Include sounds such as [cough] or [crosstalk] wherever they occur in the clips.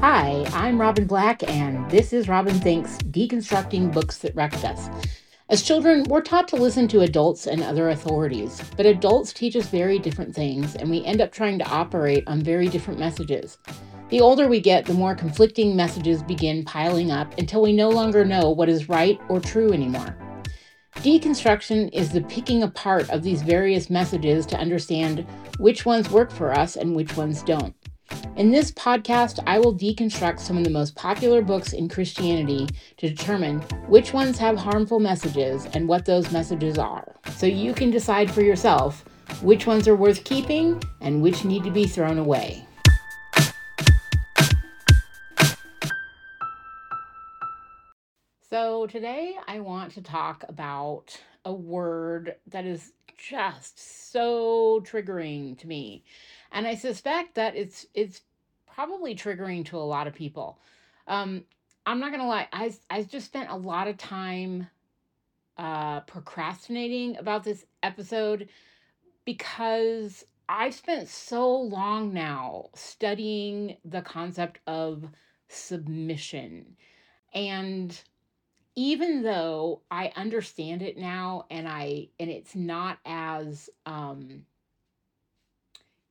Hi, I'm Robin Black, and this is Robin Thinks Deconstructing Books That Wrecked Us. As children, we're taught to listen to adults and other authorities, but adults teach us very different things, and we end up trying to operate on very different messages. The older we get, the more conflicting messages begin piling up until we no longer know what is right or true anymore. Deconstruction is the picking apart of these various messages to understand which ones work for us and which ones don't. In this podcast, I will deconstruct some of the most popular books in Christianity to determine which ones have harmful messages and what those messages are, so you can decide for yourself which ones are worth keeping and which need to be thrown away. So, today I want to talk about a word that is just so triggering to me and I suspect that it's it's probably triggering to a lot of people. Um, I'm not gonna lie, I I just spent a lot of time uh, procrastinating about this episode because I've spent so long now studying the concept of submission. And even though I understand it now and I and it's not as um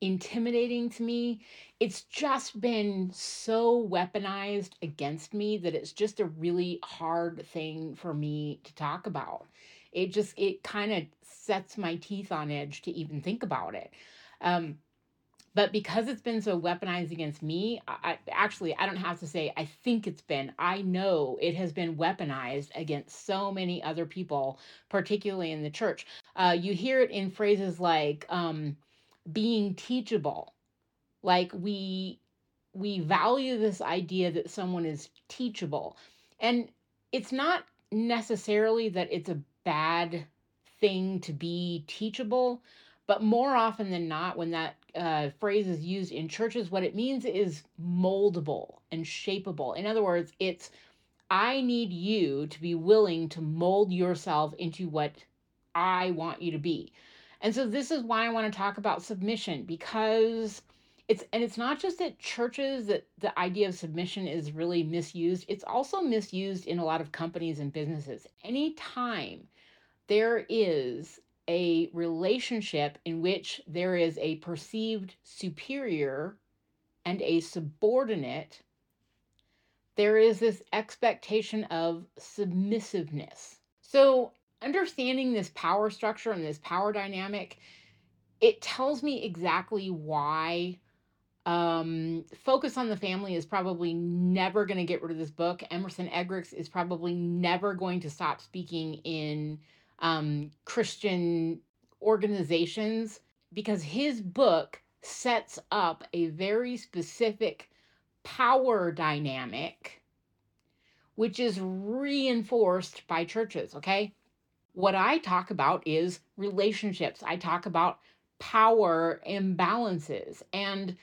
intimidating to me. It's just been so weaponized against me that it's just a really hard thing for me to talk about. It just, it kind of sets my teeth on edge to even think about it. Um, but because it's been so weaponized against me, I, actually, I don't have to say, I think it's been, I know it has been weaponized against so many other people, particularly in the church. Uh, you hear it in phrases like, um, being teachable. Like we we value this idea that someone is teachable. And it's not necessarily that it's a bad thing to be teachable but more often than not when that uh, phrase is used in churches what it means is moldable and shapeable. In other words it's i need you to be willing to mold yourself into what i want you to be and so this is why I want to talk about submission because it's and it's not just at churches that the idea of submission is really misused. It's also misused in a lot of companies and businesses. Anytime there is a relationship in which there is a perceived superior and a subordinate, there is this expectation of submissiveness. So understanding this power structure and this power dynamic, it tells me exactly why um, Focus on the Family is probably never going to get rid of this book. Emerson Eggerichs is probably never going to stop speaking in um, Christian organizations because his book sets up a very specific power dynamic, which is reinforced by churches. Okay. What I talk about is relationships. I talk about power imbalances. And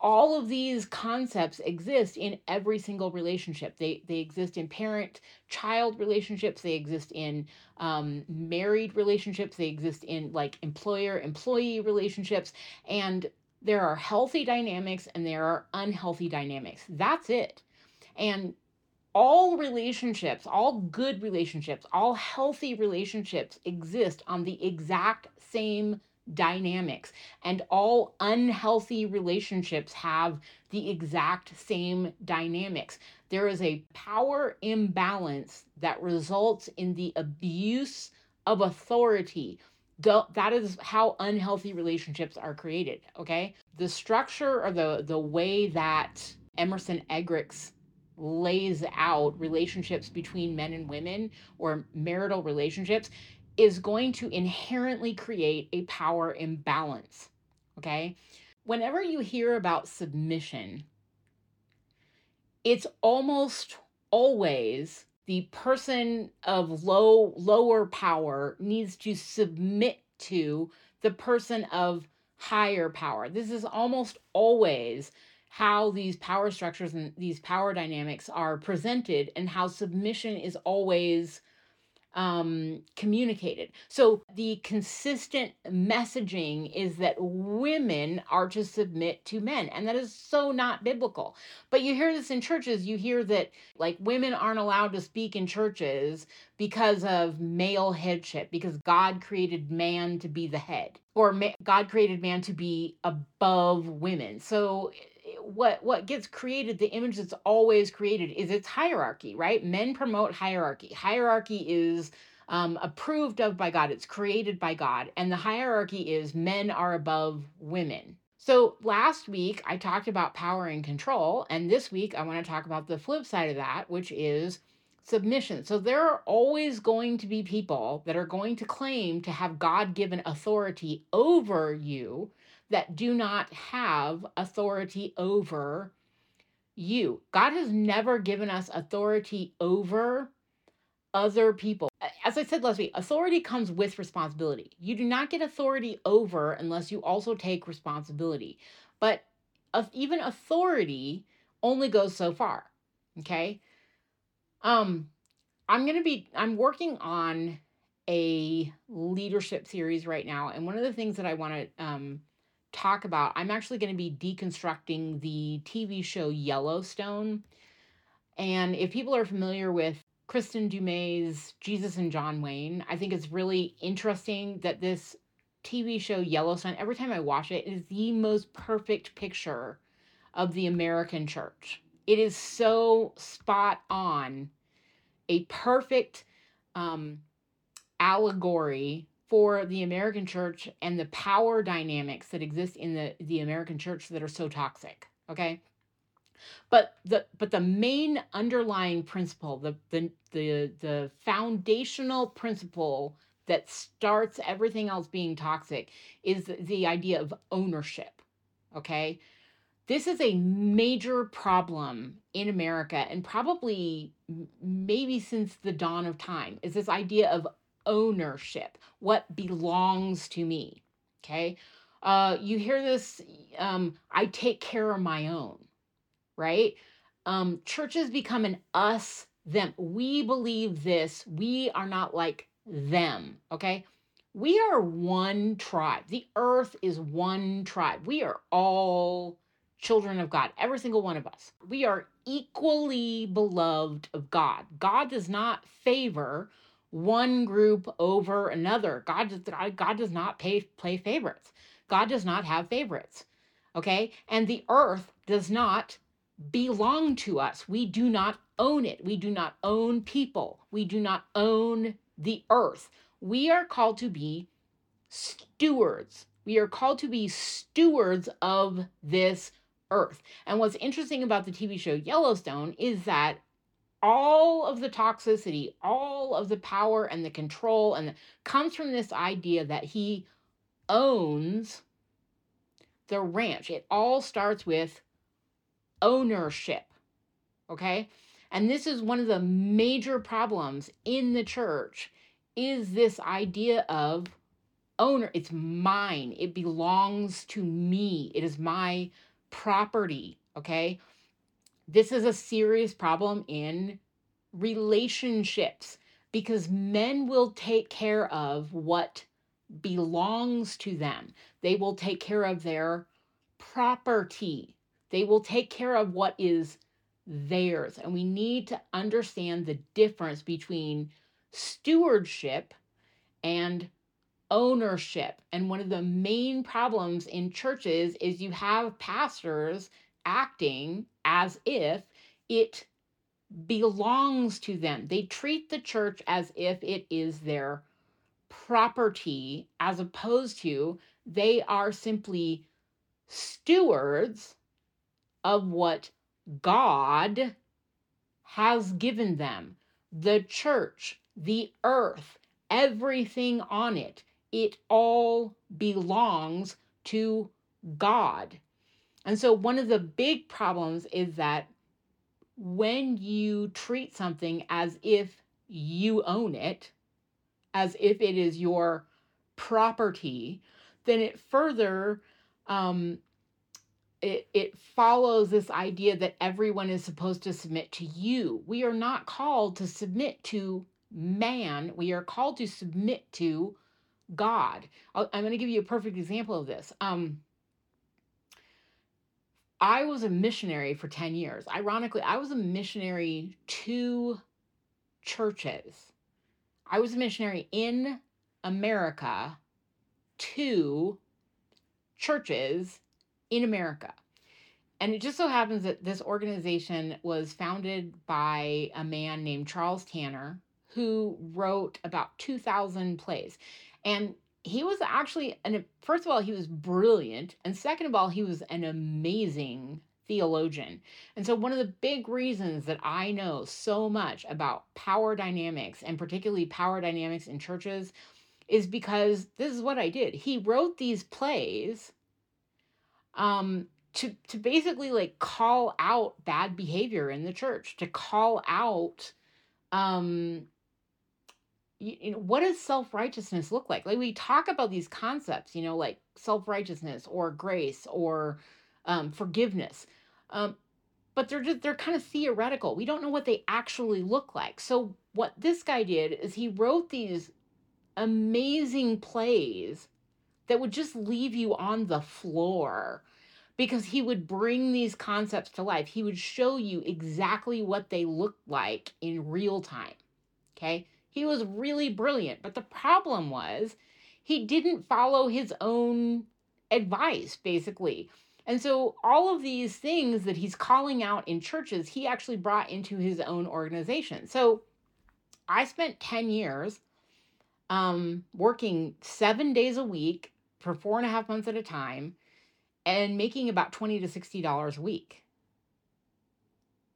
all of these concepts exist in every single relationship. They, they exist in parent child relationships, they exist in um, married relationships, they exist in like employer employee relationships. And there are healthy dynamics and there are unhealthy dynamics. That's it. And all relationships, all good relationships, all healthy relationships exist on the exact same dynamics. And all unhealthy relationships have the exact same dynamics. There is a power imbalance that results in the abuse of authority. That is how unhealthy relationships are created. Okay. The structure or the, the way that Emerson Eggerichs lays out relationships between men and women or marital relationships is going to inherently create a power imbalance. Okay. Whenever you hear about submission, it's almost always the person of low lower power needs to submit to the person of higher power. This is almost always how these power structures and these power dynamics are presented and how submission is always um, communicated. So the consistent messaging is that women are to submit to men, and that is so not biblical. But you hear this in churches. You hear that like women aren't allowed to speak in churches because of male headship, because God created man to be the head, or ma- God created man to be above women. So what what gets created the image that's always created is its hierarchy right? Men promote hierarchy. Hierarchy is um, approved of by god. It's created by god. And the hierarchy is men are above women. So last week i talked about power and control. And this week i want to talk about the flip side of that which is submission. So there are always going to be people that are going to claim to have god-given authority over you that do not have authority over you. God has never given us authority over other people. As I said last week, authority comes with responsibility. You do not get authority over unless you also take responsibility. But even authority only goes so far. Okay? Um I'm going to be I'm working on a leadership series right now and one of the things that I want to um talk about, I'm actually going to be deconstructing the TV show Yellowstone. And if people are familiar with Kristin Du Mez's Jesus and John Wayne, I think it's really interesting that this TV show Yellowstone, every time I watch it, is the most perfect picture of the American church. It is so spot on, a perfect um, allegory for the American church and the power dynamics that exist in the, the American church that are so toxic. Okay. But the but the main underlying principle, the the the the foundational principle that starts everything else being toxic is the idea of ownership. Okay. This is a major problem in America and probably maybe since the dawn of time is this idea of ownership, what belongs to me. Okay. Uh, you hear this, um, I take care of my own, right? Um, churches become an us, them. We believe this. We are not like them. Okay. We are one tribe. The earth is one tribe. We are all children of God, every single one of us. We are equally beloved of God. God does not favor one group over another. God does, God does not pay, play favorites. God does not have favorites. Okay? And the earth does not belong to us. We do not own it. We do not own people. We do not own the earth. We are called to be stewards. We are called to be stewards of this earth. And what's interesting about the TV show Yellowstone is that all of the toxicity, all of the power and the control and the, comes from this idea that he owns the ranch. It all starts with ownership. Okay? And this is one of the major problems in the church is this idea of owner. It's mine. It belongs to me. It is my property, okay? This is a serious problem in relationships because men will take care of what belongs to them. They will take care of their property. They will take care of what is theirs. And we need to understand the difference between stewardship and ownership. And one of the main problems in churches is you have pastors acting as if it belongs to them. They treat the church as if it is their property, as opposed to they are simply stewards of what God has given them. The church, the earth, everything on it, it all belongs to God. And so, one of the big problems is that when you treat something as if you own it, as if it is your property, then it further um, it, it follows this idea that everyone is supposed to submit to you. We are not called to submit to man, we are called to submit to God. i am going to give you a perfect example of this. Um, I was a missionary for 10 years. Ironically, I was a missionary to churches. I was a missionary in America to churches in America. And it just so happens that this organization was founded by a man named Charles Tanner, who wrote about 2,000 plays. And he was actually, and first of all, he was brilliant. And second of all, he was an amazing theologian. And so, one of the big reasons that I know so much about power dynamics and particularly power dynamics in churches is because this is what I did. He wrote these plays um, to, to basically like call out bad behavior in the church, to call out um, you, know what does self-righteousness look like? Like we talk about these concepts you know like self-righteousness or grace or um, forgiveness um, but they're just they're kind of theoretical. We don't know what they actually look like. So what this guy did is he wrote these amazing plays that would just leave you on the floor because he would bring these concepts to life. He would show you exactly what they look like in real time okay he was really brilliant. But the problem was he didn't follow his own advice, basically. And so all of these things that he's calling out in churches, he actually brought into his own organization. So I spent 10 years um, working seven days a week for four and a half months at a time and making about 20 to $60 a week.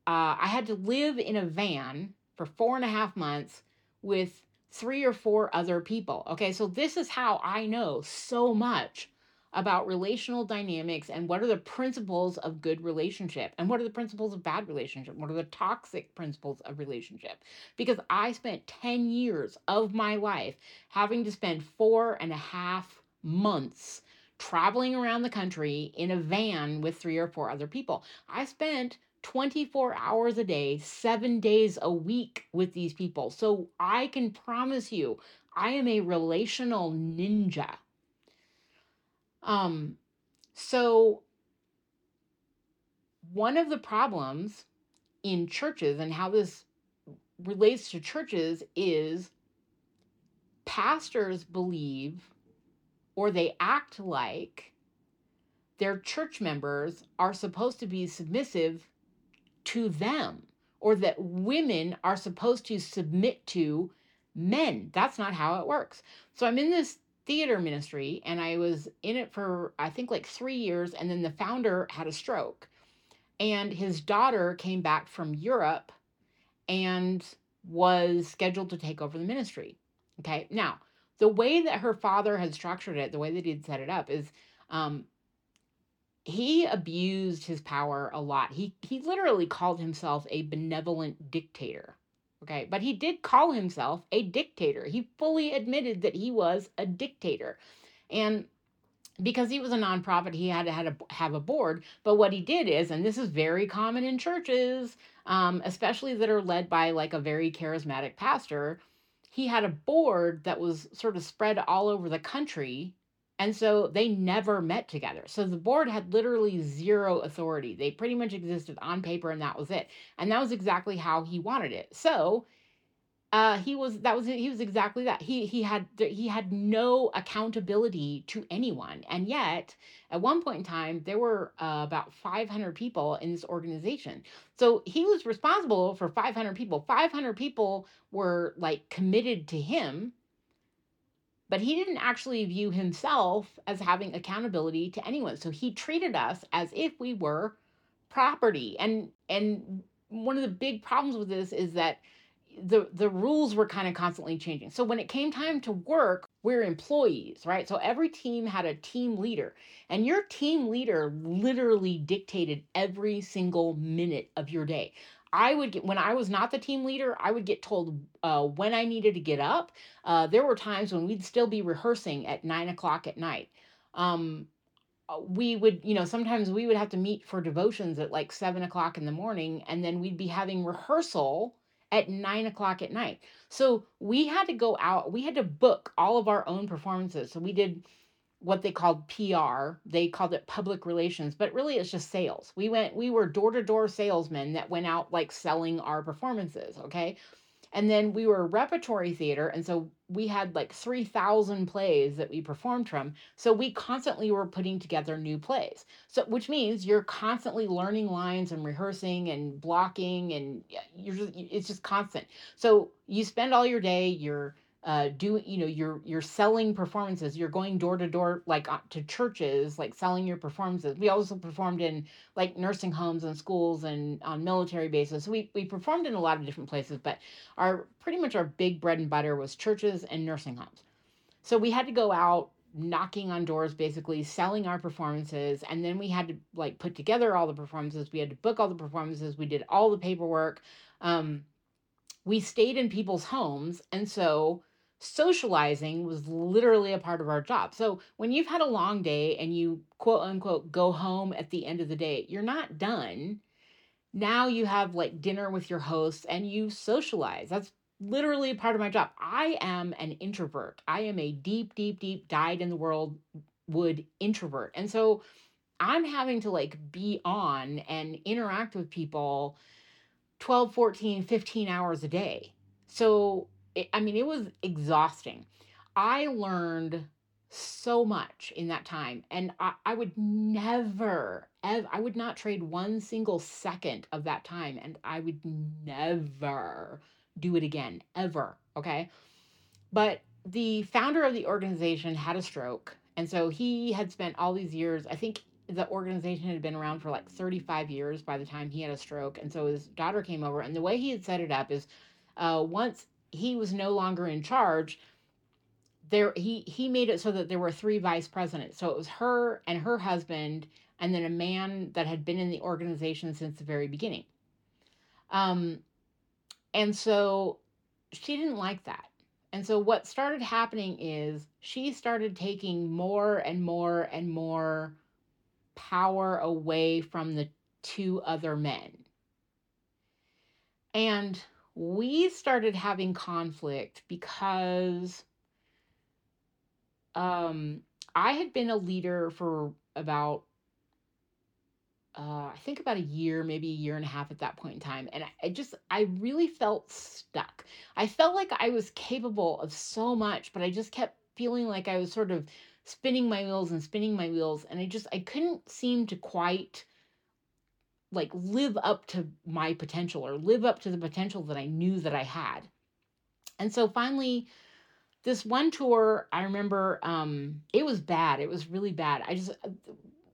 Uh, I had to live in a van for four and a half months with three or four other people. Okay, so this is how I know so much about relational dynamics and what are the principles of good relationship and what are the principles of bad relationship? What are the toxic principles of relationship? Because i spent 10 years of my life having to spend four and a half months traveling around the country in a van with three or four other people. I spent 24 hours a day, seven days a week with these people. So I can promise you, I am a relational ninja. Um, so one of the problems in churches and how this relates to churches is pastors believe or they act like their church members are supposed to be submissive to them or that women are supposed to submit to men. That's not how it works. So I'm in this theater ministry and I was in it for I think like 3 years and then the founder had a stroke and his daughter came back from Europe and was scheduled to take over the ministry. Okay. Now, the way that her father had structured it, the way that he'd set it up is um, he abused his power a lot. He he literally called himself a benevolent dictator. Okay, but he did call himself a dictator. He fully admitted that he was a dictator. And because he was a nonprofit, he had to, had to have a board. But what he did is, and this is very common in churches, um, especially that are led by like a very charismatic pastor, he had a board that was sort of spread all over the country and so they never met together. So the board had literally zero authority. They pretty much existed on paper and that was it. And that was exactly how he wanted it. So uh he was that was he was exactly that he he had he had no accountability to anyone and yet at one point in time there were uh, about 500 people in this organization so he was responsible for 500 people 500 people were like committed to him but he didn't actually view himself as having accountability to anyone so he treated us as if we were property and and one of the big problems with this is that the the rules were kind of constantly changing. So when it came time to work, we're employees, right? So every team had a team leader, and your team leader literally dictated every single minute of your day. I would get when I was not the team leader, I would get told uh, when I needed to get up. Uh, there were times when we'd still be rehearsing at nine o'clock at night. Um, uh, we would, you know, sometimes we would have to meet for devotions at like seven o'clock in the morning, and then we'd be having rehearsal at nine o'clock at night. So we had to go out, we had to book all of our own performances. So we did what they called PR. They called it public relations, but really it's just sales. We went, we were door to door salesmen that went out like selling our performances. Okay. And then we were repertory theater. And so we had like 3,000 plays that we performed from. So we constantly were putting together new plays. So, which means you're constantly learning lines and rehearsing and blocking, and you're just, it's just constant. So you spend all your day, you're uh, do you know you're you're selling performances. You're going door to door like uh, to churches like selling your performances. We also performed in like nursing homes and schools and on military bases. We we performed in a lot of different places but our pretty much our big bread and butter was churches and nursing homes. So we had to go out knocking on doors basically selling our performances and then we had to like put together all the performances. We had to book all the performances. We did all the paperwork. Um, we stayed in people's homes and so socializing was literally a part of our job. So when you've had a long day and you quote unquote go home at the end of the day, you're not done. Now you have like dinner with your hosts and you socialize. That's literally part of my job. I am an introvert. I am a deep, deep, deep dyed in the world wood introvert. And so I'm having to like be on and interact with people 12, 14, 15 hours a day. So it, I mean, it was exhausting. I learned so much in that time, and I, I would never, ever, I would not trade one single second of that time, and I would never do it again, ever. Okay. But the founder of the organization had a stroke. And so he had spent all these years, I think the organization had been around for like 35 years by the time he had a stroke. And so his daughter came over, and the way he had set it up is uh, once he was no longer in charge, there he he made it so that there were three vice presidents. So it was her and her husband, and then a man that had been in the organization since the very beginning. Um, and so she didn't like that. And so what started happening is she started taking more and more and more power away from the two other men. And we started having conflict because um, I had been a leader for about, uh, I think about a year, maybe a year and a half at that point in time. And I, I just, I really felt stuck. I felt like I was capable of so much, but I just kept feeling like I was sort of spinning my wheels and spinning my wheels. And I just, I couldn't seem to quite like live up to my potential or live up to the potential that I knew that I had. And so finally, this one tour, I remember um, it was bad. It was really bad. I just,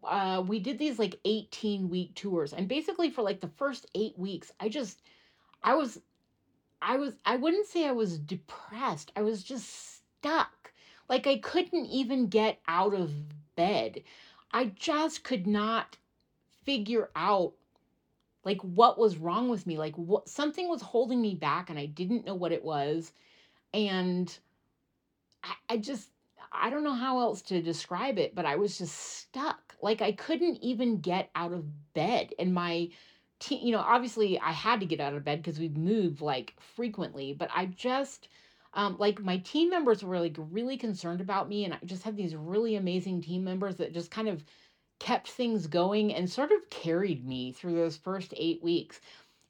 uh, we did these like 18 week tours. And basically, for like the first eight weeks, I just, I was, I was, I wouldn't say I was depressed. I was just stuck. Like I couldn't even get out of bed. I just could not figure out like what was wrong with me like what something was holding me back and i didn't know what it was and I, I just i don't know how else to describe it but i was just stuck like i couldn't even get out of bed and my team you know obviously i had to get out of bed because we moved like frequently but i just um, like my team members were like really concerned about me and i just had these really amazing team members that just kind of kept things going and sort of carried me through those first eight weeks.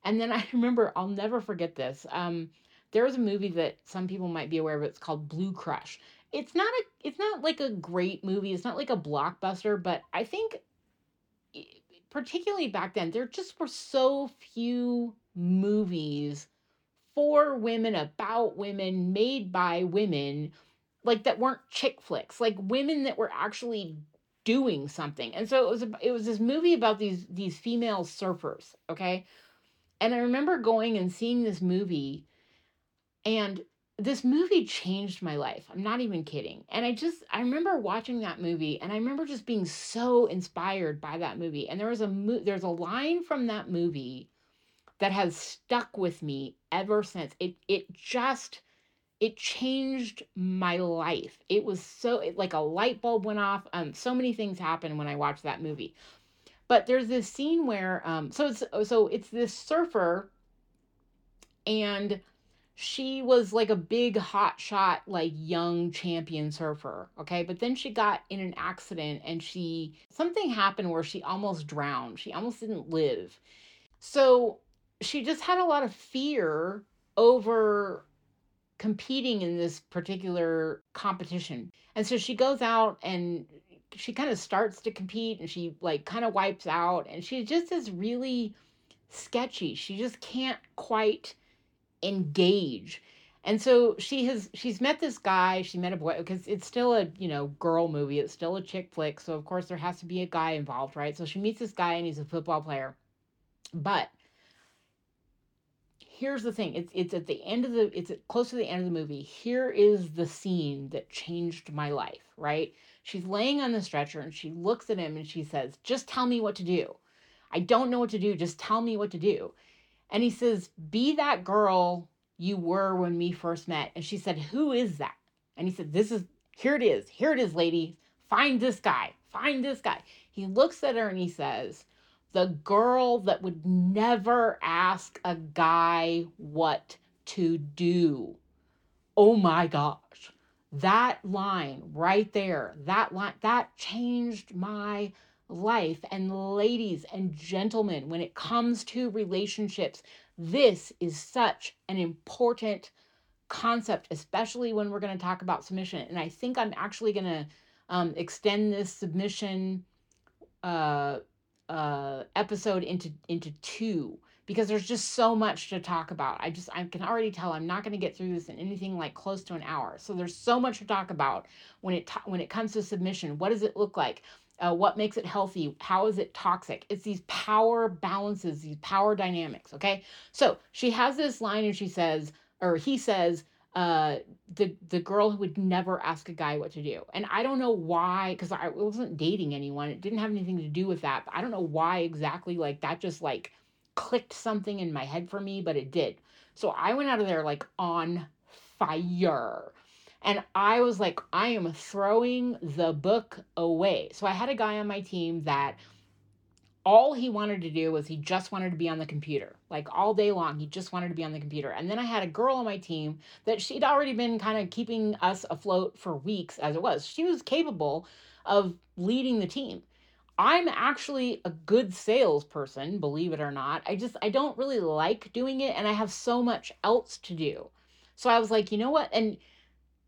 And then [laughs] I remember, I'll never forget this. Um, there was a movie that some people might be aware of. It's called Blue Crush. It's not a, it's not like a great movie. It's not like a blockbuster, but I think, particularly back then, there just were so few movies for women about women made by women like that weren't chick flicks like women that were actually doing something. And so it was a, it was this movie about these these female surfers, okay? And I remember going and seeing this movie and this movie changed my life. I'm not even kidding. And I just I remember watching that movie and I remember just being so inspired by that movie. And there was a mo- there's a line from that movie that has stuck with me ever since. It it just it changed my life. It was so it, like a light bulb went off. Um, so many things happened when I watched that movie. But there's this scene where um, so it's so it's this surfer, And she was like a big hot shot like young champion surfer okay but then she got in an accident and she something happened where she almost drowned she almost didn't live so she just had a lot of fear over competing in this particular competition and so she goes out and she kind of starts to compete and she like kind of wipes out and she just is really sketchy she just can't quite engage. And so she has she's met this guy, she met a boy because it's still a, you know, girl movie, it's still a chick flick, so of course there has to be a guy involved, right? So she meets this guy and he's a football player. But here's the thing, it's it's at the end of the it's close to the end of the movie. Here is the scene that changed my life, right? She's laying on the stretcher and she looks at him and she says, "Just tell me what to do. I don't know what to do, just tell me what to do." And he says, Be that girl you were when we first met. And she said, Who is that? And he said, This is, here it is. Here it is, lady. Find this guy. Find this guy. He looks at her and he says, The girl that would never ask a guy what to do. Oh my gosh. That line right there, that line, that changed my life. And ladies and gentlemen, when it comes to relationships, this is such an important concept, especially when we're going to talk about submission. And I think I'm actually going to um, extend this submission uh, uh, episode into into two because there's just so much to talk about. I just I can already tell I'm not going to get through this in anything like close to an hour. So there's so much to talk about when it when it comes to submission. What does it look like? Uh, what makes it healthy? How is it toxic? It's these power balances, these power dynamics. Okay. So she has this line and she says, or he says, uh, the the girl who would never ask a guy what to do. And I don't know why, because I wasn't dating anyone. It didn't have anything to do with that. But I don't know why exactly like that just like clicked something in my head for me, but it did. So I went out of there like on fire. And I was like, I am throwing the book away. So I had a guy on my team that all he wanted to do was he just wanted to be on the computer. Like all day long, he just wanted to be on the computer. And then I had a girl on my team that she'd already been kind of keeping us afloat for weeks as it was. She was capable of leading the team. I'm actually a good salesperson, believe it or not. I just I don't really like doing it and I have so much else to do. So I was like, you know what? And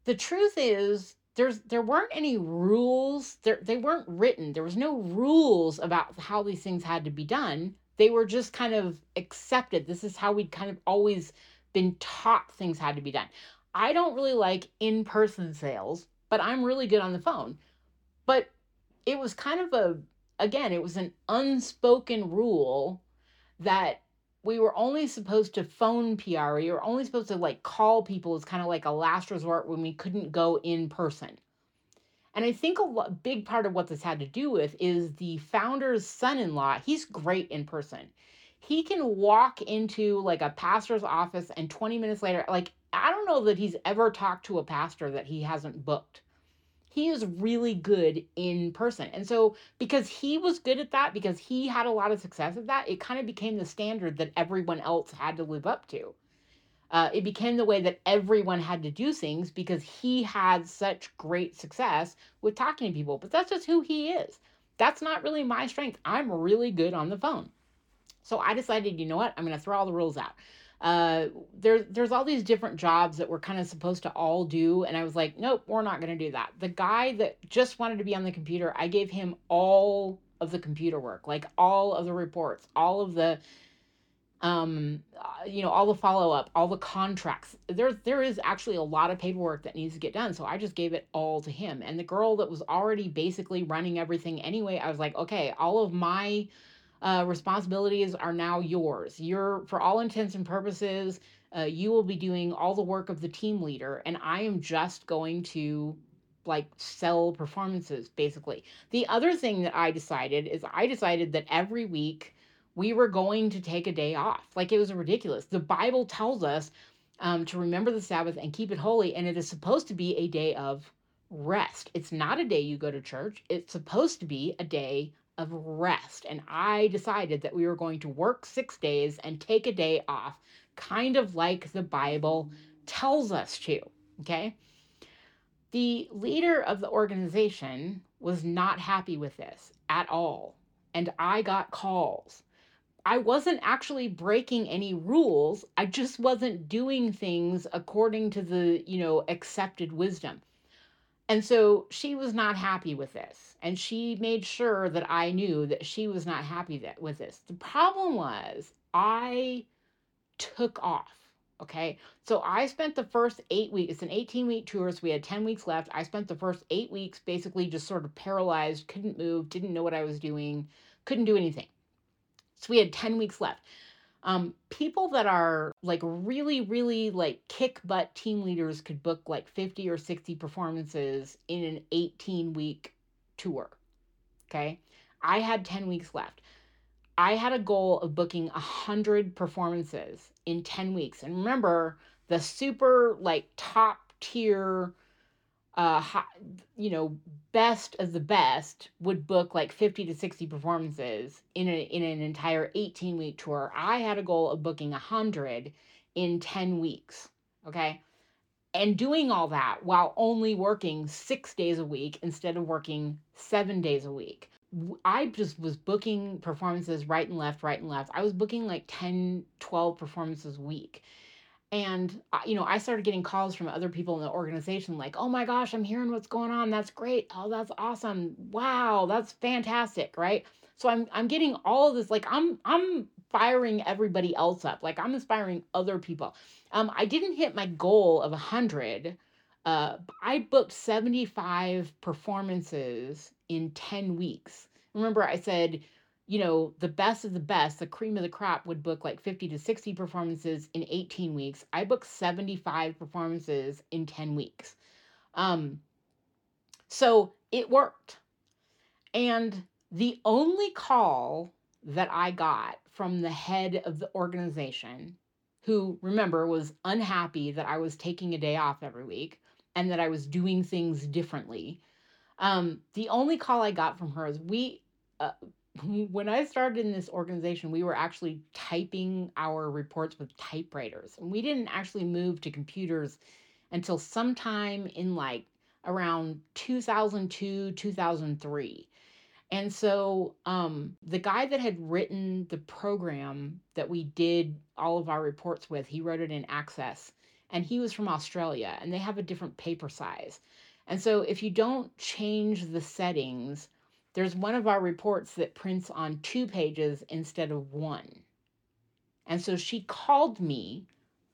the truth is there's there weren't any rules there they weren't written there was no rules about how these things had to be done they were just kind of accepted. This is how we'd kind of always been taught things had to be done. I don't really like in-person sales but i'm really good on the phone. But it was kind of a again it was an unspoken rule that we were only supposed to phone PRE or only supposed to like call people. As kind of like a last resort when we couldn't go in person. And I think a big part of what this had to do with is the founder's son in law. He's great in person. He can walk into like a pastor's office and 20 minutes later, like, I don't know that he's ever talked to a pastor that he hasn't booked he is really good in person. And so, because he was good at that, because he had a lot of success at that, it kind of became the standard that everyone else had to live up to. Uh, it became the way that everyone had to do things because he had such great success with talking to people. But that's just who he is. That's not really my strength. I'm really good on the phone. So I decided, you know what? I'm going to throw all the rules out uh there's there's all these different jobs that we're kind of supposed to all do and i was like nope we're not going to do that the guy that just wanted to be on the computer i gave him all of the computer work like all of the reports all of the um uh, you know all the follow up all the contracts there there is actually a lot of paperwork that needs to get done so i just gave it all to him and the girl that was already basically running everything anyway i was like okay all of my uh, responsibilities are now yours. You're, for all intents and purposes, uh, you will be doing all the work of the team leader, and I am just going to like sell performances basically. The other thing that I decided is I decided that every week we were going to take a day off. Like it was ridiculous. The Bible tells us um, to remember the Sabbath and keep it holy, and it is supposed to be a day of rest. It's not a day you go to church, it's supposed to be a day of rest. And I decided that we were going to work six days and take a day off kind of like the Bible tells us to. Okay. The leader of the organization was not happy with this at all. And I got calls. I wasn't actually breaking any rules. I just wasn't doing things according to the, you know, accepted wisdom. And so she was not happy with this. And she made sure that I knew that she was not happy that, with this. The problem was I took off. Okay. So I spent the first eight weeks, it's an 18 week tour. So we had 10 weeks left. I spent the first eight weeks basically just sort of paralyzed, couldn't move, didn't know what I was doing, couldn't do anything. So we had 10 weeks left. Um, people that are like really, really like kick butt team leaders could book like 50 or 60 performances in an 18 week tour. Okay. I had 10 weeks left. I had a goal of booking 100 performances in 10 weeks. And remember, the super like top tier uh you know best of the best would book like 50 to 60 performances in a, in an entire 18 week tour. I had a goal of booking 100 in 10 weeks okay? And doing all that while only working 6 days a week instead of working 7 days a week. I just was booking performances right and left, right and left. I was booking like 10, 12 performances a week and you know i started getting calls from other people in the organization like oh my gosh i'm hearing what's going on. That's great. Oh that's awesome. Wow that's fantastic right? So i'm i'm getting all of this like i'm i'm firing everybody else up. Like i'm inspiring other people. Um i didn't hit my goal of 100 uh i booked 75 performances in 10 weeks. Remember i said you know, the best of the best, the cream of the crop would book like 50 to 60 performances in 18 weeks. I booked 75 performances in 10 weeks. Um, so it worked. And the only call that I got from the head of the organization, who remember was unhappy that I was taking a day off every week and that I was doing things differently. Um, the only call I got from her is we, uh, when I started in this organization, we were actually typing our reports with typewriters. And we didn't actually move to computers until sometime in like around 2002, 2003. And so um, the guy that had written the program that we did all of our reports with, he wrote it in Access. And he was from Australia and they have a different paper size. And so if you don't change the settings, there's one of our reports that prints on two pages instead of one. And so she called me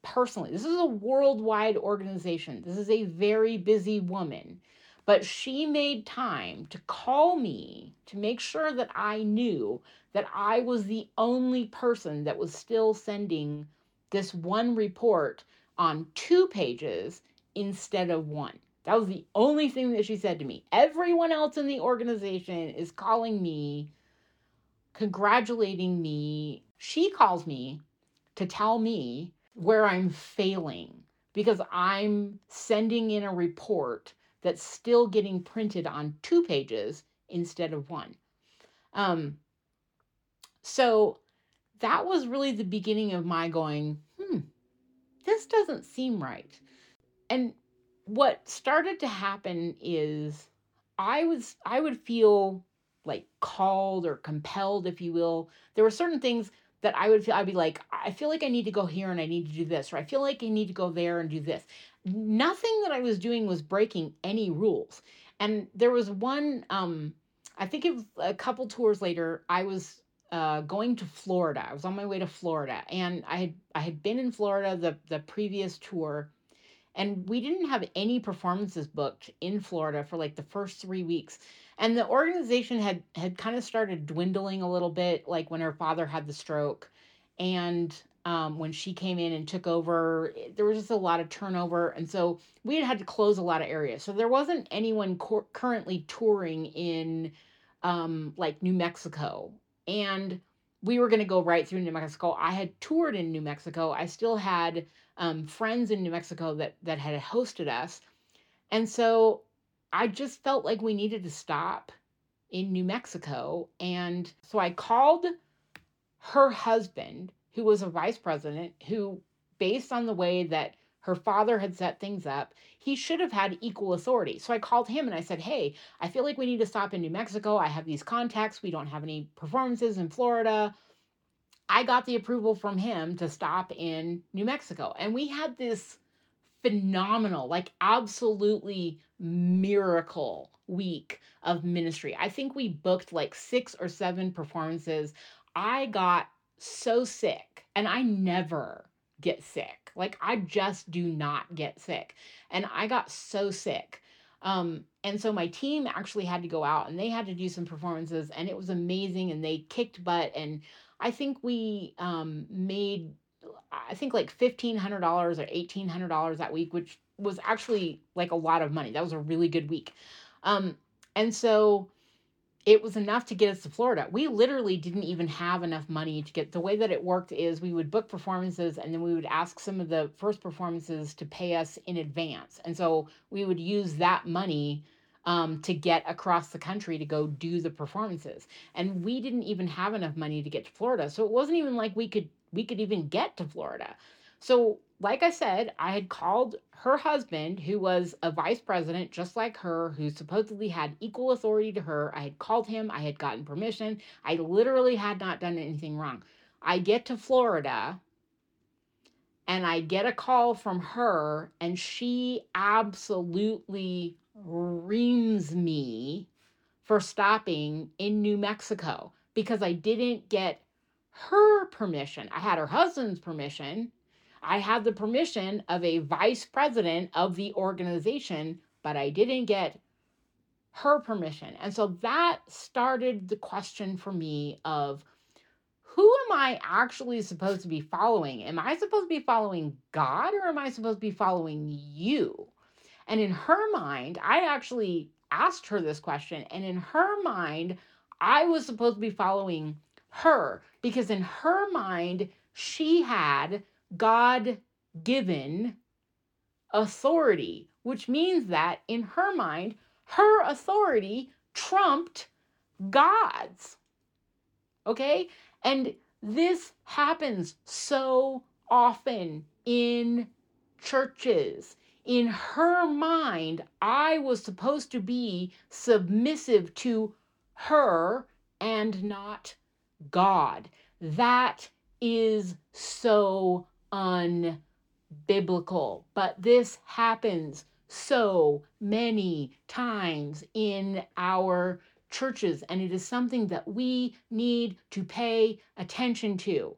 personally. This is a worldwide organization. This is a very busy woman. But she made time to call me to make sure that I knew that I was the only person that was still sending this one report on two pages instead of one. That was the only thing that she said to me. Everyone else in the organization is calling me, congratulating me. She calls me to tell me where I'm failing because I'm sending in a report that's still getting printed on two pages instead of one. Um, so that was really the beginning of my going, hmm, this doesn't seem right. And what started to happen is I was I would feel like called or compelled, if you will. There were certain things that I would feel I'd be like, I feel like I need to go here and I need to do this, or I feel like I need to go there and do this. Nothing that I was doing was breaking any rules. And there was one, um, I think it was a couple tours later, I was uh, going to Florida. I was on my way to Florida, and I had I had been in Florida the the previous tour, and we didn't have any performances booked in Florida for like the first three weeks. And the organization had had kind of started dwindling a little bit, like when her father had the stroke, and um, when she came in and took over, there was just a lot of turnover, and so we had had to close a lot of areas. So there wasn't anyone cor- currently touring in um, like New Mexico, and we were going to go right through New Mexico. I had toured in New Mexico. I still had um, friends in New Mexico that that had hosted us, and so I just felt like we needed to stop in New Mexico, and so I called her husband, who was a vice president, who based on the way that her father had set things up, he should have had equal authority. So I called him and I said, Hey, I feel like we need to stop in New Mexico. I have these contacts. We don't have any performances in Florida. I got the approval from him to stop in New Mexico. And we had this phenomenal, like absolutely miracle week of ministry. I think we booked like six or seven performances. I got so sick, and I never get sick. Like, I just do not get sick. And I got so sick. Um, and so my team actually had to go out and they had to do some performances, and it was amazing. And they kicked butt. And I think we um, made I think like fifteen hundred dollars or eighteen hundred dollars that week, which was actually like a lot of money. That was a really good week. Um, and so it was enough to get us to Florida. We literally didn't even have enough money to get the way that it worked is we would book performances and then we would ask some of the first performances to pay us in advance. And so we would use that money um, to get across the country to go do the performances. And we didn't even have enough money to get to Florida. So it wasn't even like we could we could even get to Florida. So, like I said, I had called her husband, who was a vice president just like her, who supposedly had equal authority to her. I had called him, I had gotten permission. I literally had not done anything wrong. I get to Florida and I get a call from her, and she absolutely reams me for stopping in New Mexico because I didn't get her permission. I had her husband's permission. I had the permission of a vice president of the organization, but I didn't get her permission. And so that started the question for me of who am I actually supposed to be following? Am I supposed to be following God or am I supposed to be following you? And in her mind, I actually asked her this question. And in her mind, I was supposed to be following her because in her mind, she had God given authority, which means that in her mind, her authority trumped God's. Okay? And this happens so often in churches. In her mind, I was supposed to be submissive to her and not God. That is so unbiblical. But this happens so many times in our churches, and it is something that we need to pay attention to.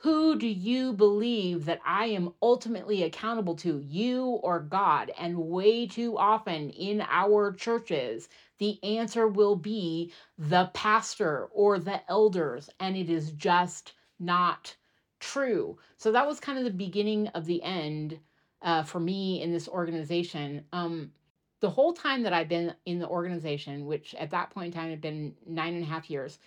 Who do you believe that I am ultimately accountable to, you or God? And way too often in our churches, the answer will be the pastor or the elders, and it is just not true. So that was kind of the beginning of the end uh, for me in this organization. Um, the whole time that I've been in the organization, which at that point in time had been nine and a half years,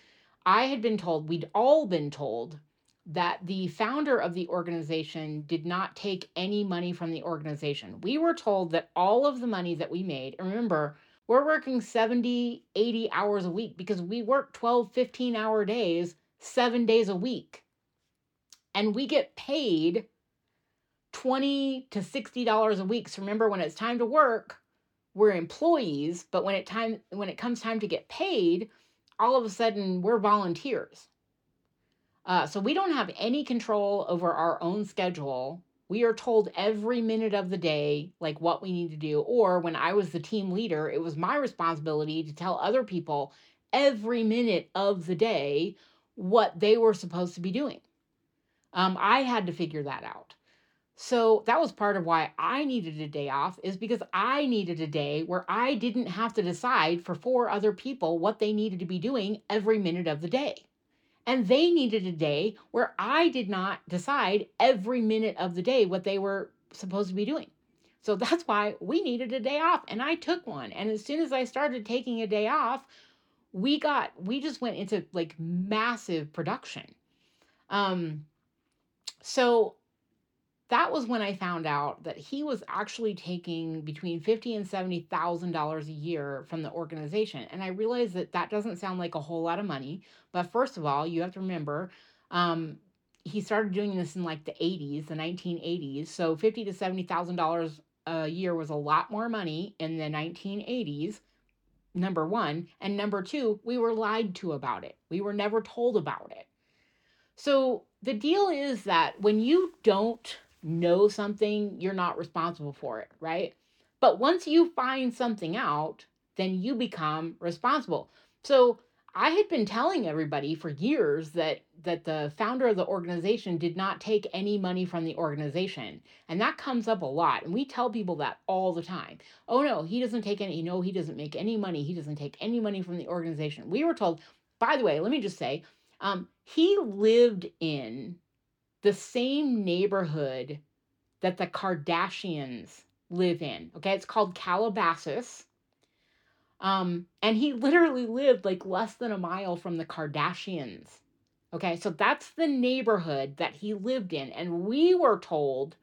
I had been told, we'd all been told that the founder of the organization did not take any money from the organization. We were told that all of the money that we made, remember, we're working 70, 80 hours a week because we work 12, 15 hour days, seven days a week. And we get paid 20 to 60 dollars a week. So remember when it's time to work, we're employees, but when it time when it comes time to get paid, all of a sudden we're volunteers. Uh, so we don't have any control over our own schedule. We are told every minute of the day, like what we need to do. Or when I was the team leader, it was my responsibility to tell other people every minute of the day what they were supposed to be doing. Um, I had to figure that out. So that was part of why I needed a day off, is because I needed a day where I didn't have to decide for four other people what they needed to be doing every minute of the day. And they needed a day where I did not decide every minute of the day what they were supposed to be doing. So that's why we needed a day off. And I took one. And as soon as I started taking a day off, we got, we just went into like massive production. Um, so that was when I found out that he was actually taking between fifty and seventy thousand dollars a year from the organization, and I realized that that doesn't sound like a whole lot of money. But first of all, you have to remember, um, he started doing this in like the 80s, the 1980s. So fifty to seventy thousand dollars a year was a lot more money in the 1980s. Number one, and number two, we were lied to about it. We were never told about it. So the deal is that when you don't know something, you're not responsible for it, right? But once you find something out, then you become responsible. So I had been telling everybody for years that that the founder of the organization did not take any money from the organization. And that comes up a lot. And we tell people that all the time. Oh no, he doesn't take any no, he doesn't make any money. He doesn't take any money from the organization. We were told, by the way, let me just say, um, he lived in the same neighborhood that the Kardashians live in. Okay, it's called Calabasas. Um, and he literally lived like less than a mile from the Kardashians. Okay, so that's the neighborhood that he lived in. And we were told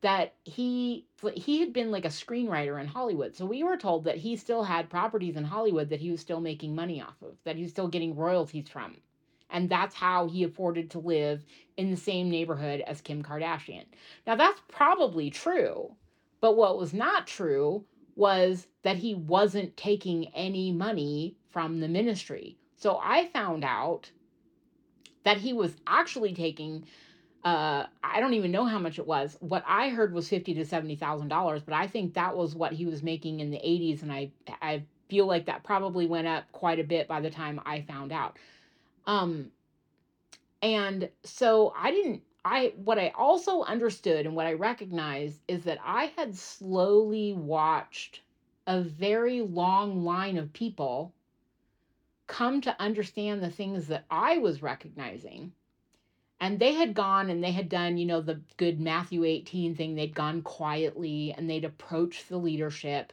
that he he had been like a screenwriter in Hollywood. So we were told that he still had properties in Hollywood that he was still making money off of, that he was still getting royalties from. And that's how he afforded to live in the same neighborhood as Kim Kardashian. Now that's probably true, but what was not true was that he wasn't taking any money from the ministry. So I found out that he was actually taking uh, I don't even know how much it was. What I heard was fifty to seventy thousand dollars, but I think that was what he was making in the eighties, and I I feel like that probably went up quite a bit by the time I found out. Um, and so I didn't I what I also understood and what I recognized is that I had slowly watched a very long line of people come to understand the things that I was recognizing. And they had gone and they had done, you know, the good Matthew 18 thing. They'd gone quietly and they'd approached the leadership.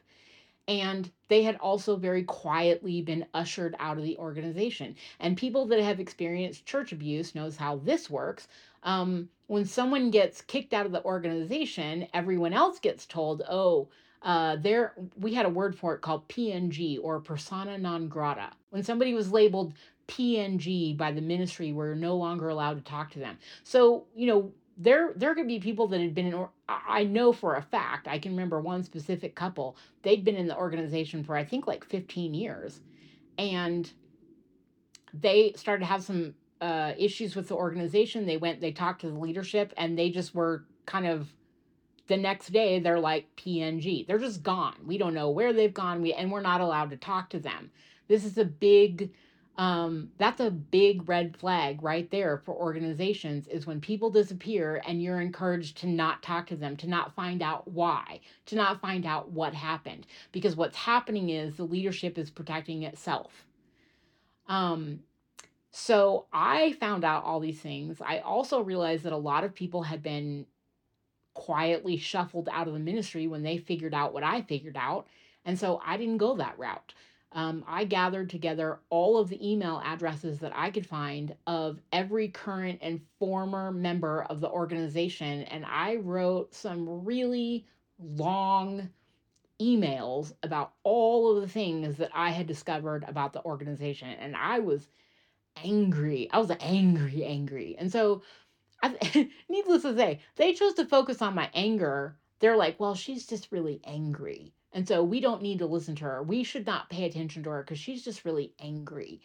And they had also very quietly been ushered out of the organization. And people that have experienced church abuse knows how this works um, when someone gets kicked out of the organization, everyone else gets told, oh, uh, there we had a word for it called PNG or persona non grata. When somebody was labeled PNG by the ministry, we're no longer allowed to talk to them. So you know there there could be people that had been in. I know for a fact. I can remember one specific couple. They'd been in the organization for I think like fifteen years, and they started to have some uh, issues with the organization. They went, they talked to the leadership, and they just were kind of the next day they're like PNG. They're just gone. We don't know where they've gone. We and we're not allowed to talk to them. This is a big um that's a big red flag right there for organizations is when people disappear and you're encouraged to not talk to them to not find out why to not find out what happened because what's happening is the leadership is protecting itself um so I found out all these things. I also realized that a lot of people had been quietly shuffled out of the ministry when they figured out what I figured out. And so I didn't go that route. Um, I gathered together all of the email addresses that I could find of every current and former member of the organization. And I wrote some really long emails about all of the things that I had discovered about the organization. And I was angry. I was angry, angry. And so, I, [laughs] needless to say, they chose to focus on my anger. They're like, well, she's just really angry. And so we don't need to listen to her. We should not pay attention to her because she's just really angry.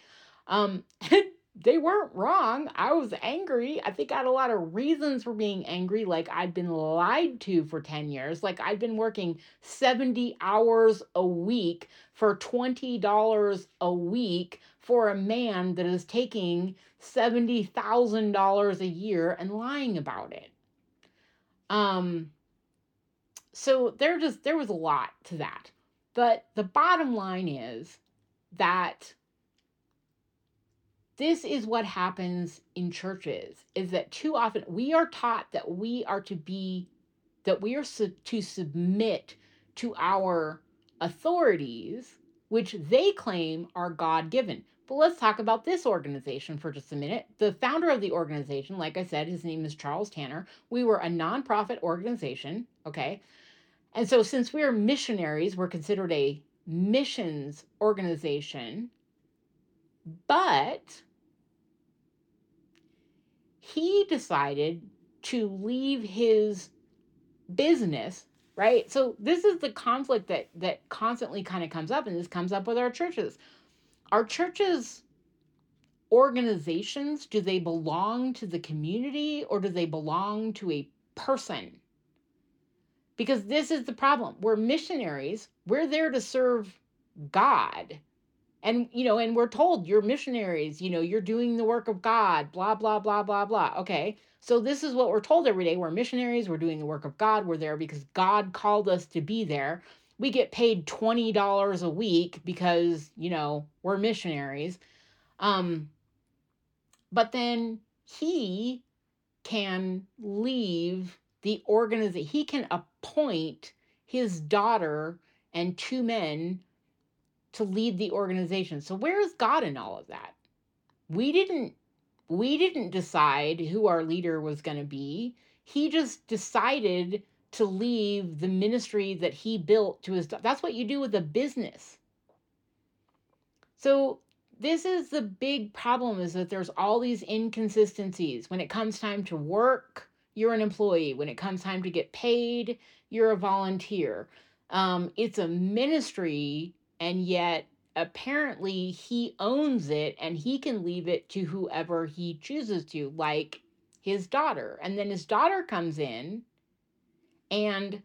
Um, [laughs] they weren't wrong. I was angry. I think I had a lot of reasons for being angry. Like I'd been lied to for 10 years. Like I'd been working 70 hours a week for $20 a week for a man that is taking $70,000 a year and lying about it. Um so there just there was a lot to that. But the bottom line is that this is what happens in churches is that too often we are taught that we are to be that we are su- to submit to our authorities which they claim are god-given but let's talk about this organization for just a minute. The founder of the organization, like I said, his name is Charles Tanner. We were a nonprofit organization, okay? And so, since we're missionaries, we're considered a missions organization. But he decided to leave his business right? So this is the conflict that that constantly kind of comes up and this comes up with our churches. Our churches organizations do they belong to the community or do they belong to a person because this is the problem. We're missionaries. We're there to serve god. And you know and we're told you're missionaries you know you're doing the work of god blah blah blah blah blah. Okay. So this is what we're told every day. We're missionaries. We're doing the work of god. We're there because god called us to be there. We get paid $20 a week because you know we're missionaries. Um but then he can leave the organization he can appoint his daughter and two men to lead the organization. So where is God in all of that? We didn't we didn't decide who our leader was going to be. He just decided to leave the ministry that he built to his that's what you do with a business. So this is the big problem is that there's all these inconsistencies when it comes time to work you're an employee when it comes time to get paid you're a volunteer um, it's a ministry and yet apparently he owns it and he can leave it to whoever he chooses to, like his daughter. And then his daughter comes in and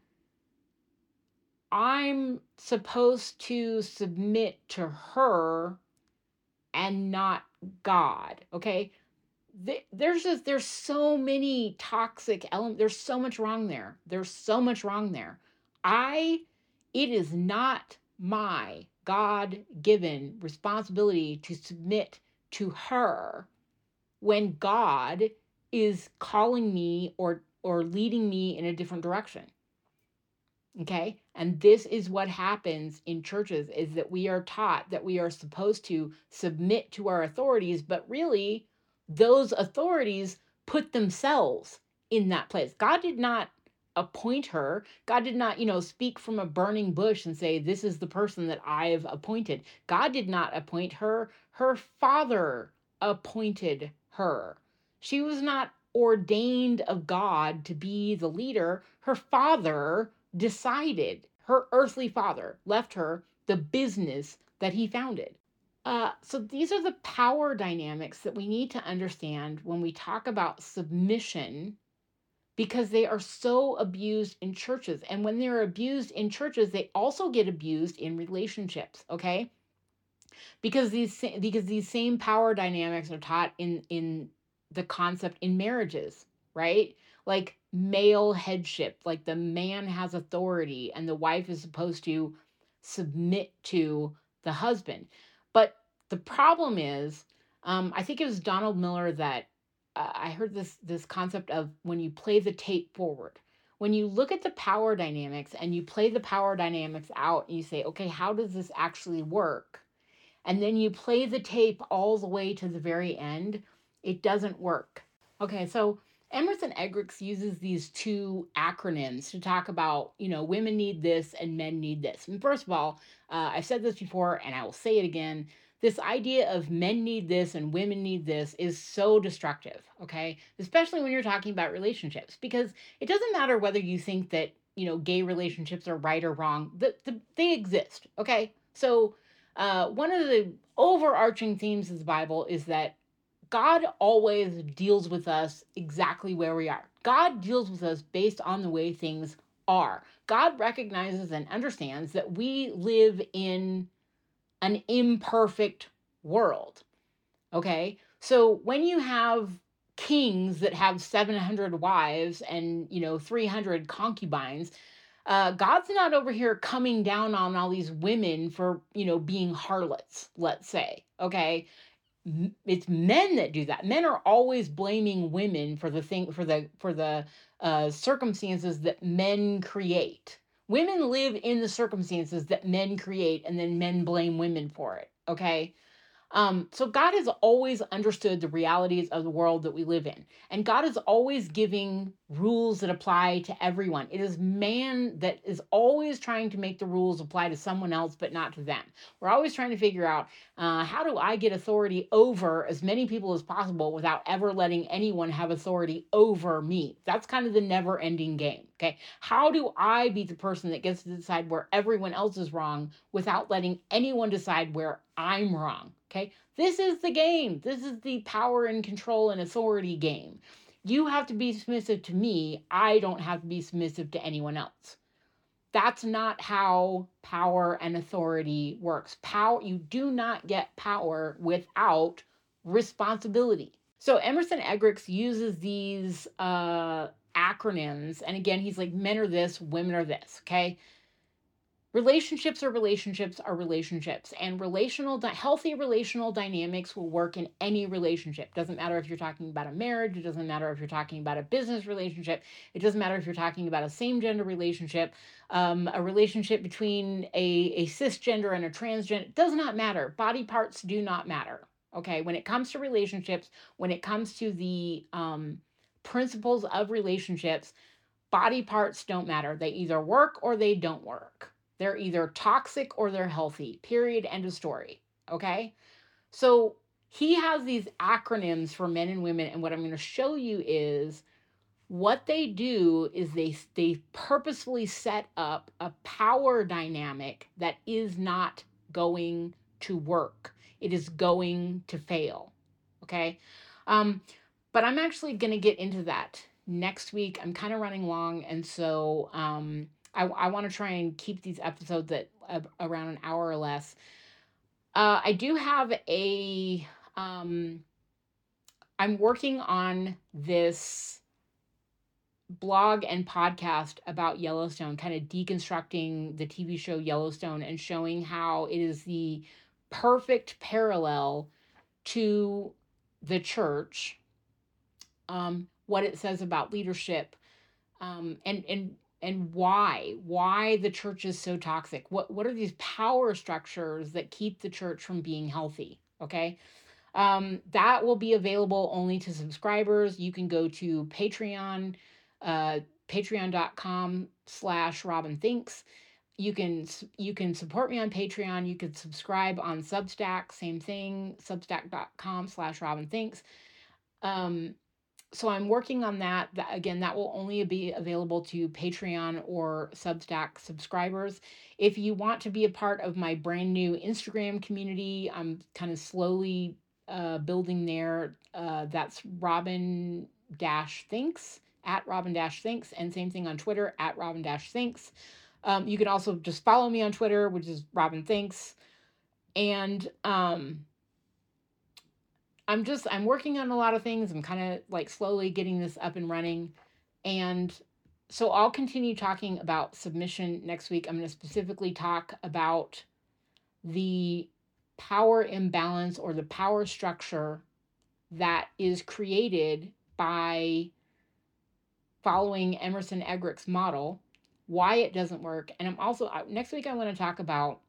I'm supposed to submit to her and not God. Okay. There's just, there's so many toxic elements. There's so much wrong there. There's so much wrong there. I, it is not my God given responsibility to submit to her when God is calling me or or leading me in a different direction. Okay? And this is what happens in churches is that we are taught that we are supposed to submit to our authorities, but really those authorities put themselves in that place. God did not appoint her. God did not, you know, speak from a burning bush and say, This is the person that I've appointed. God did not appoint her. Her father appointed her. She was not ordained of God to be the leader. Her father decided, her earthly father left her the business that he founded. Uh, so these are the power dynamics that we need to understand when we talk about submission because they are so abused in churches. And when they're abused in churches, they also get abused in relationships, okay? Because these because these same power dynamics are taught in in the concept in marriages, right? Like male headship, like the man has authority and the wife is supposed to submit to the husband. But the problem is, um, I think it was Donald Miller that uh, I heard this this concept of when you play the tape forward. When you look at the power dynamics and you play the power dynamics out and you say, okay, how does this actually work? And then you play the tape all the way to the very end, it doesn't work. Okay, so Emerson Eggerichs uses these two acronyms to talk about, you know, women need this and men need this. And first of all, uh, I've said this before and I will say it again this idea of men need this and women need this is so destructive, okay? Especially when you're talking about relationships, because it doesn't matter whether you think that, you know, gay relationships are right or wrong, the, the, they exist, okay? So, uh, one of the overarching themes of the Bible is that God always deals with us exactly where we are. God deals with us based on the way things are. God recognizes and understands that we live in an imperfect world. Okay? So when you have kings that have 700 wives and, you know, 300 concubines, uh, God's not over here coming down on all these women for, you know, being harlots, let's say. Okay? It's men that do that. Men are always blaming women for the thing for the for the uh, circumstances that men create. Women live in the circumstances that men create and then men blame women for it. Okay. Um, so God has always understood the realities of the world that we live in. And God is always giving rules that apply to everyone. It is man that is always trying to make the rules apply to someone else, but not to them. We're always trying to figure out uh, how do I get authority over as many people as possible without ever letting anyone have authority over me. That's kind of the never ending game. Okay. How do I be the person that gets to decide where everyone else is wrong without letting anyone decide where I'm wrong? Okay. This is the game. This is the power and control and authority game. You have to be submissive to me. I don't have to be submissive to anyone else. That's not how power and authority works. Power you do not get power without responsibility. So Emerson Eggerichs uses these uh, acronyms, and again, he's like, men are this, women are this. Okay, relationships are relationships are relationships and relational healthy relational dynamics will work in any relationship. Doesn't matter if you're talking about a marriage it doesn't matter if you're talking about a business relationship it doesn't matter if you're talking about a same gender relationship um, a relationship between a, a cisgender and a transgender it does not matter. Body parts do not matter okay? When it comes to relationships when it comes to the um, principles of relationships body parts don't matter. They either work or they don't work they're either toxic or they're healthy. Period. End of story. Okay. So he has these acronyms for men and women. And what I'm going to show you is what they do is they they purposefully set up a power dynamic that is not going to work. It is going to fail. Okay. Um, but I'm actually going to get into that next week. I'm kind of running long, and so um, I, I want to try and keep these episodes at uh, around an hour or less. Uh, I do have a. Um, I'm working on this blog and podcast about Yellowstone, kind of deconstructing the TV show Yellowstone and showing how it is the perfect parallel to the church, um, what it says about leadership, um, and and and why why the church is so toxic? What what are these power structures that keep the church from being healthy? Okay? Um, that will be available only to subscribers. You can go to patreon uh, patreon.com slash robin thinks you can you can support me on patreon. You can subscribe on substack same thing substack.com slash robin thinks um, so I'm working on that. that. Again, that will only be available to Patreon or Substack subscribers. If you want to be a part of my brand new Instagram community, I'm kind of slowly uh, building there. Uh, that's Robin Dash Thinks at Robin Dash Thinks, and same thing on Twitter at Robin Dash Thinks. Um, you can also just follow me on Twitter, which is Robin Thinks, and um, I'm just I'm working on a lot of things. I'm kind of like slowly getting this up and running. And so I'll continue talking about submission next week. I'm going to specifically talk about the power imbalance or the power structure that is created by following Emerson Eggerichs' model, why it doesn't work. And I'm also, next week, I want to talk about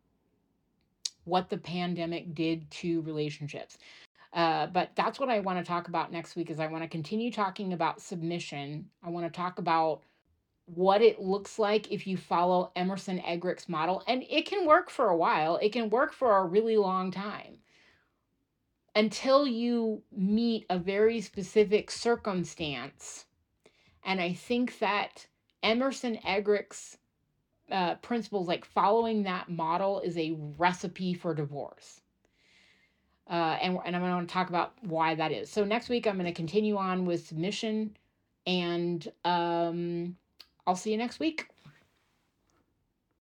what the pandemic did to relationships. Uh, but that's what I want to talk about next week is I want to continue talking about submission. I want to talk about what it looks like if you follow Emerson Eggerichs' model. And it can work for a while. It can work for a really long time until you meet a very specific circumstance. And I think that Emerson Eggerichs' uh, principles, like following that model, is a recipe for divorce. Uh, and, and I'm going to talk about why that is. So next week, I'm going to continue on with submission, and um, I'll see you next week.